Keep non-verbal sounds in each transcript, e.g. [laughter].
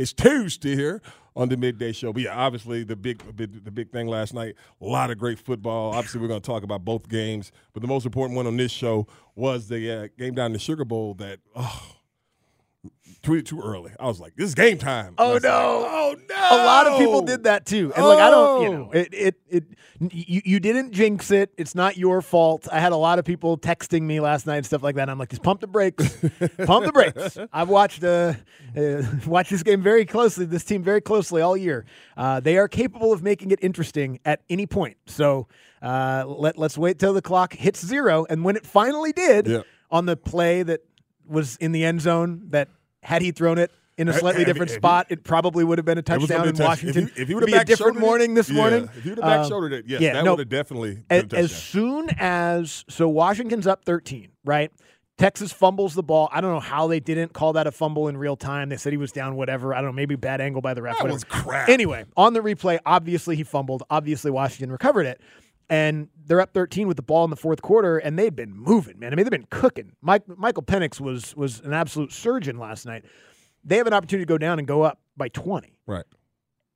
It's Tuesday here on the midday show. But yeah, obviously the big, big the big thing last night. A lot of great football. Obviously, we're going to talk about both games, but the most important one on this show was the uh, game down in the Sugar Bowl. That oh, tweeted too early. I was like, "This is game time." Oh no! like, oh no! A lot of people did that too, and like I don't, you Oh. know, it, it, it, you, you didn't jinx it. It's not your fault. I had a lot of people texting me last night and stuff like that. And I'm like, just pump the brakes, pump the brakes. [laughs] I've watched, uh, uh, watched this game very closely, this team very closely all year. Uh, they are capable of making it interesting at any point. So uh, let let's wait till the clock hits zero, and when it finally did, Yep. on the play that was in the end zone, that had he thrown it. In a slightly he- different he- spot, it probably would have been a touchdown in touch- Washington. If he, if It'd would have a different morning this yeah, morning. if he would have back Um, shouldered it, yes, yeah, that no, would have definitely been as, a touchdown. as soon as so Washington's up 13, right? Texas fumbles the ball. I don't know how they didn't call that a fumble in real time. They said he was down, whatever. I don't know, maybe bad angle by the ref. That whatever. was crap. Anyway, on the replay, obviously he fumbled. Obviously Washington recovered it. And they're up 13 with the ball in the fourth quarter, and they've been moving, man. I mean, they've been cooking. Mike, Michael Penix was was an absolute surgeon last night. They have an opportunity to go down and go up by 20 right.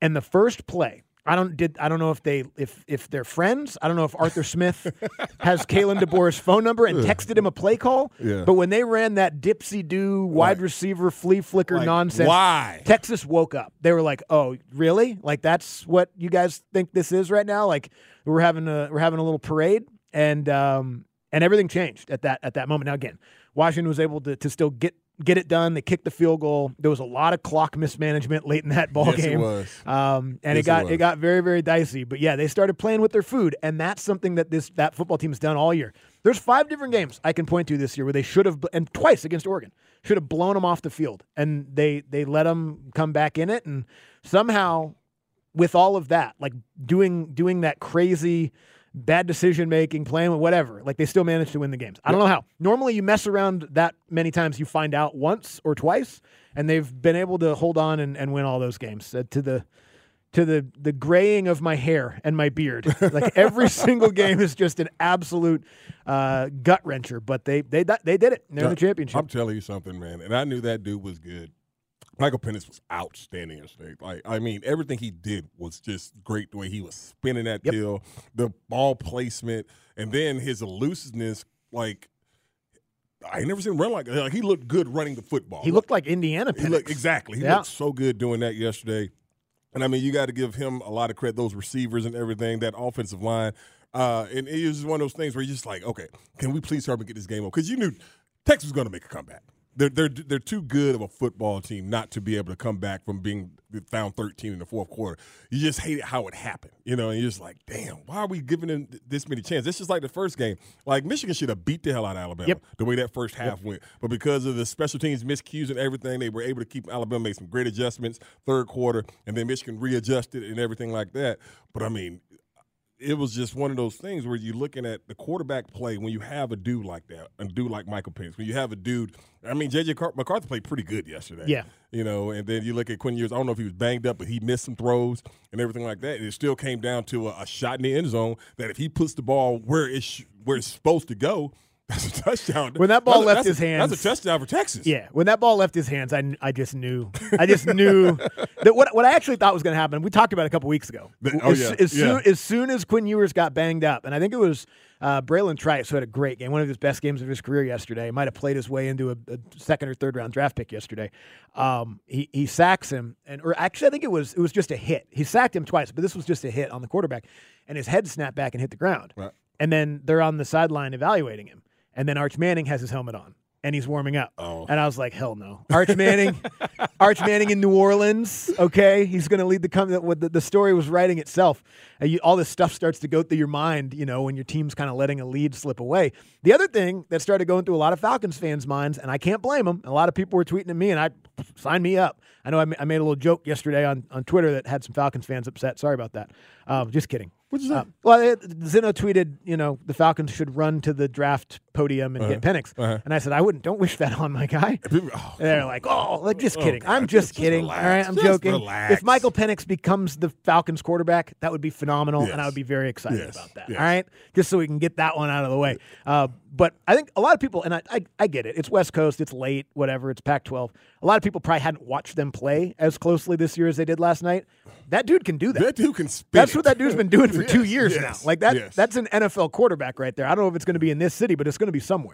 and the first play I don't did I don't know if they if if they're friends. I don't know if Arthur [laughs] Smith has Kalen DeBoer's phone number and texted him a play call. Yeah. But when they ran that dipsy do wide Right. receiver flea flicker Like, nonsense, Why? Texas woke up. They were like, "Oh, really? Like that's what you guys think this is right now? Like we're having a we're having a little parade." And um and everything changed at that at that moment. Now again, Washington was able to to still get get it done. They kicked the field goal. There was a lot of clock mismanagement late in that ball Yes, it game. was. Um, and Yes, it it got it, was. got very very dicey. But yeah, they started playing with their food, and that's something that this that football team has done all year. There's five different games I can point to this year where they should have, and twice against Oregon, should have blown them off the field, and they they let them come back in it, and somehow with all of that, like doing doing that crazy bad decision making, playing with whatever, like they still managed to win the games. I don't know how. Normally, you mess around that many times, you find out once or twice, and they've been able to hold on and, and win all those games uh, to the to the the graying of my hair and my beard. like every [laughs] single game is just an absolute uh, gut wrencher. But they they they did it. They're in the championship. I'm telling you something, man. And I knew that dude was good. Michael Penix was outstanding yesterday. Like, I mean, everything he did was just great. The way he was spinning that Yep. deal, the ball placement, and then his elusiveness. Like, I never seen him run like like he looked good running the football. he looked like Indiana. He looked Penix. exactly. He Yeah. looked so good doing that yesterday. And I mean, you got to give him a lot of credit. Those receivers and everything, that offensive line, uh, and it was one of those things where you're just like, okay, can we please hurry and get this game over? Because you knew Texas was going to make a comeback. They're they're they're too good of a football team not to be able to come back from being found 13 in the fourth quarter. You just hate it how it happened, you know. And you're just like, damn, why are we giving them this many chances? It's just like the first game. Like Michigan should have beat the hell out of Alabama Yep. the way that first half went. But because of the special teams miscues and everything, they were able to keep Alabama make some great adjustments third quarter, and then Michigan readjusted and everything like that. But I mean, it was just one of those things where you're looking at the quarterback play when you have a dude like that, a dude like Michael Penix, when you have a dude. I mean, JJ Car- McCarthy played pretty good yesterday. Yeah. you know, and then you look at Quinn Ewers. I don't know if he was banged up, but he missed some throws and everything like that. And it still came down to a, a shot in the end zone that if he puts the ball where it's where it's supposed to go, [laughs] that's a touchdown. When that ball That's left a- his hands- that's a touchdown for Texas. Yeah, when that ball left his hands, I, I just knew. I just knew [laughs] that what what I actually thought was going to happen. We talked about it a couple weeks ago. The- oh, as, yeah, as soon as soon as Quinn Ewers got banged up, and I think it was uh, Bralen Trice who had a great game, one of his best games of his career yesterday. Might have played his way into a, a second or third round draft pick yesterday. Um, he he sacks him, and or actually I think it was it was just a hit. He sacked him twice, but this was just a hit on the quarterback, and his head snapped back and hit the ground. Right. And then they're on the sideline evaluating him. And then Arch Manning has his helmet on and he's warming up. Oh. And I was like, hell no. Arch Manning, [laughs] Arch Manning in New Orleans, okay? He's going to lead the company. The, the story was writing itself. And you, all this stuff starts to go through your mind, you know, when your team's kind of letting a lead slip away. The other thing that started going through a lot of Falcons fans' minds, and I can't blame them, a lot of people were tweeting at me, and I sign me up. I know I, ma- I made a little joke yesterday on, on Twitter that had some Falcons fans upset. Sorry about that. Um, just kidding. You say? Uh, well, it, Zeno tweeted, you know, the Falcons should run to the draft podium and get Penix. uh-huh. And I said, I wouldn't. Don't wish that on my guy. Oh, they're like, oh, like just Oh, kidding. God, I'm just, just kidding. relax. All right, I'm Just joking. relax. If Michael Penix becomes the Falcons quarterback, that would be phenomenal, and I would be very excited Yes. about that. Yes. All right, just so we can get that one out of the way. Uh, But I think a lot of people, and I, I, I get it. It's West Coast. It's late. Whatever. It's Pac-12. A lot of people probably hadn't watched them play as closely this year as they did last night. That dude can do that. That dude can spin. That's it. what that dude's been doing for [laughs] two years yes, now. Like that. yes. That's an NFL quarterback right there. I don't know if it's going to be in this city, but it's going to be somewhere.